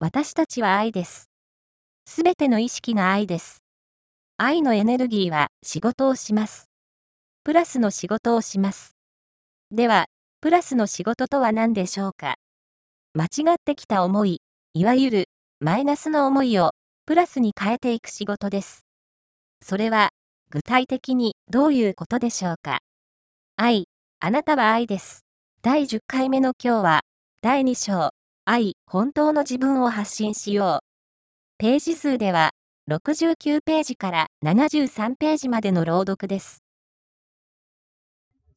私たちは愛です。すべての意識が愛です。愛のエネルギーは仕事をします。プラスの仕事をします。では、プラスの仕事とは何でしょうか？間違ってきた思い、いわゆるマイナスの思いをプラスに変えていく仕事です。それは具体的にどういうことでしょうか？愛、あなたは愛です。第10回目の今日は第2章、愛、本当の自分を発信しよう。ページ数では69ページから73ページまでの朗読です。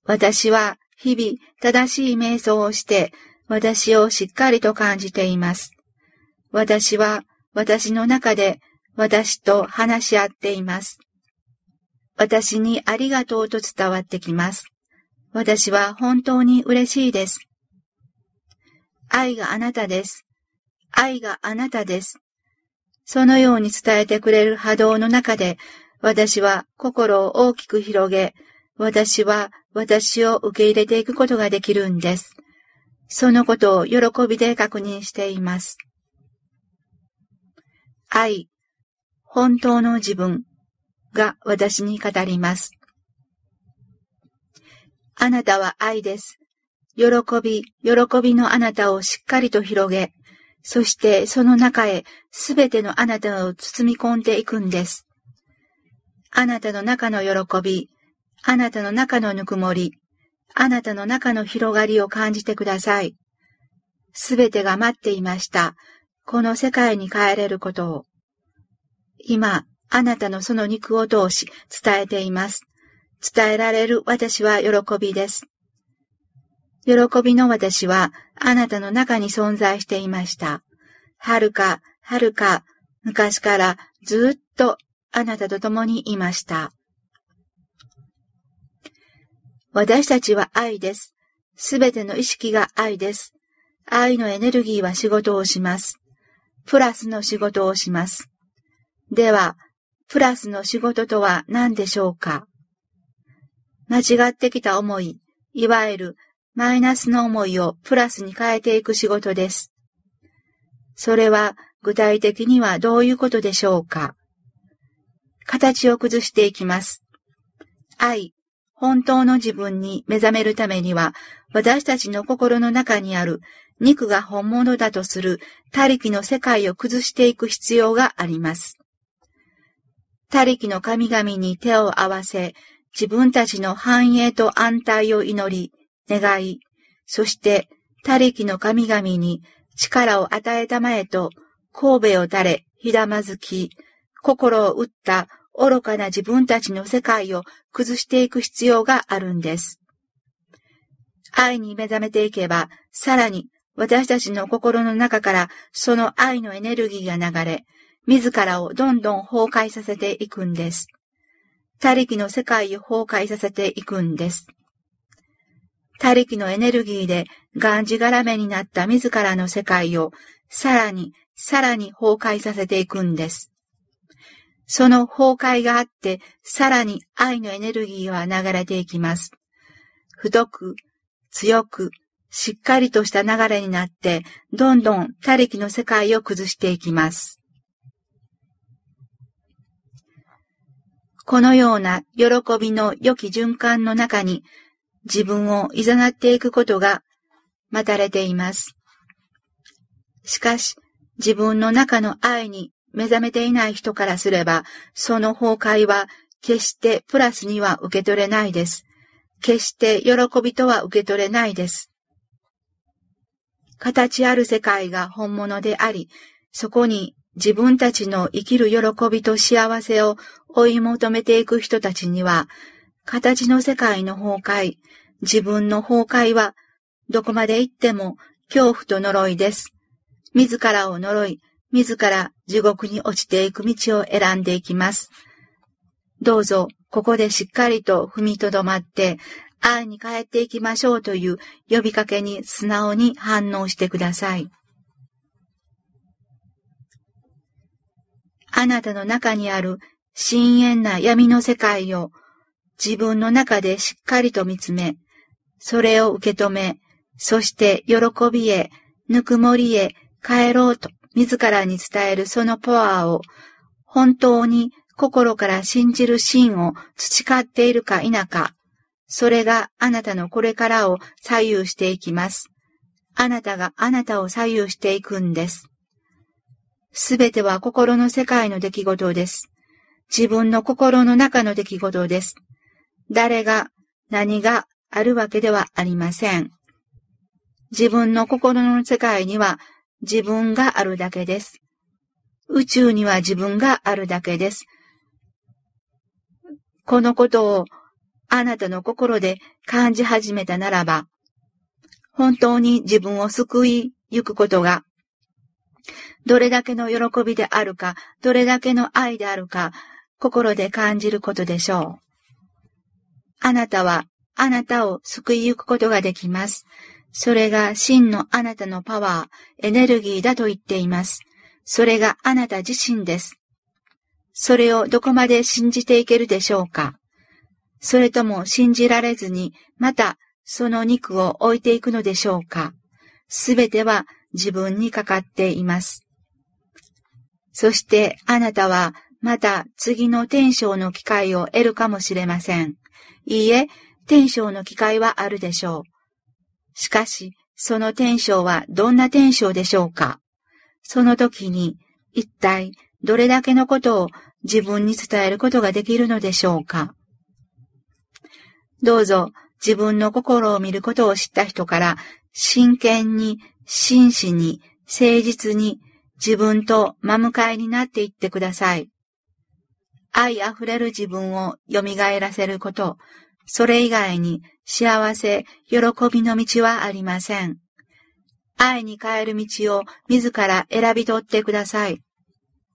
私は日々正しい瞑想をして私をしっかりと感じています。私は私の中で私と話し合っています。私にありがとうと伝わってきます。私は本当に嬉しいです。愛があなたです。愛があなたです。そのように伝えてくれる波動の中で、私は心を大きく広げ、私は私を受け入れていくことができるんです。そのことを喜びで確認しています。愛、本当の自分が私に語ります。あなたは愛です。喜び、喜びのあなたをしっかりと広げ、そしてその中へすべてのあなたを包み込んでいくんです。あなたの中の喜び、あなたの中のぬくもり、あなたの中の広がりを感じてください。すべてが待っていました。この世界に帰れることを。今、あなたのその肉を通し伝えています。伝えられる私は喜びです。喜びの私はあなたの中に存在していました。はるか、はるか、昔からずっとあなたと共にいました。私たちは愛です。すべての意識が愛です。愛のエネルギーは仕事をします。プラスの仕事をします。では、プラスの仕事とは何でしょうか？間違ってきた思い、いわゆるマイナスの思いをプラスに変えていく仕事です。それは具体的にはどういうことでしょうか？形を崩していきます。愛、本当の自分に目覚めるためには、私たちの心の中にある肉が本物だとする他力の世界を崩していく必要があります。他力の神々に手を合わせ、自分たちの繁栄と安泰を祈り、願い、そして他力の神々に力を与えたまえと、神戸を垂れ、ひだまずき、心を打った愚かな自分たちの世界を崩していく必要があるんです。愛に目覚めていけば、さらに私たちの心の中からその愛のエネルギーが流れ、自らをどんどん崩壊させていくんです。他力の世界を崩壊させていくんです。他力のエネルギーでがんじがらめになった自らの世界をさらにさらに崩壊させていくんです。その崩壊があって、さらに愛のエネルギーは流れていきます。太く、強く、しっかりとした流れになって、どんどん他力の世界を崩していきます。このような喜びの良き循環の中に、自分を誘っていくことが待たれています。しかし、自分の中の愛に目覚めていない人からすれば、その崩壊は決してプラスには受け取れないです。決して喜びとは受け取れないです。形ある世界が本物であり、そこに自分たちの生きる喜びと幸せを追い求めていく人たちには、形の世界の崩壊、自分の崩壊は、どこまで行っても恐怖と呪いです。自らを呪い、自ら地獄に落ちていく道を選んでいきます。どうぞ、ここでしっかりと踏みとどまって、愛に帰っていきましょうという呼びかけに素直に反応してください。あなたの中にある深淵な闇の世界を自分の中でしっかりと見つめ、それを受け止め、そして喜びへ、ぬくもりへ帰ろうと自らに伝えるそのパワーを本当に心から信じる芯を培っているか否か、それがあなたのこれからを左右していきます。あなたがあなたを左右していくんです。すべては心の世界の出来事です。自分の心の中の出来事です。誰が何があるわけではありません。自分の心の世界には自分があるだけです。宇宙には自分があるだけです。このことをあなたの心で感じ始めたならば、本当に自分を救いゆくことが、どれだけの喜びであるか、どれだけの愛であるか、心で感じることでしょう。あなたはあなたを救いゆくことができます。それが真のあなたのパワー、エネルギーだと言っています。それがあなた自身です。それをどこまで信じていけるでしょうかそれとも信じられずに、またその肉を置いていくのでしょうかすべては自分にかかっています。そしてあなたはまた次の天章の機会を得るかもしれません。いいえ、天章の機会はあるでしょう。しかし、その天章はどんな天章でしょうか？その時に、一体どれだけのことを自分に伝えることができるのでしょうか？どうぞ自分の心を見ることを知った人から真剣に、真摯に、誠実に自分と真向かいになっていってください。愛あふれる自分を蘇らせること、それ以外に幸せ、喜びの道はありません。愛に変える道を自ら選び取ってください。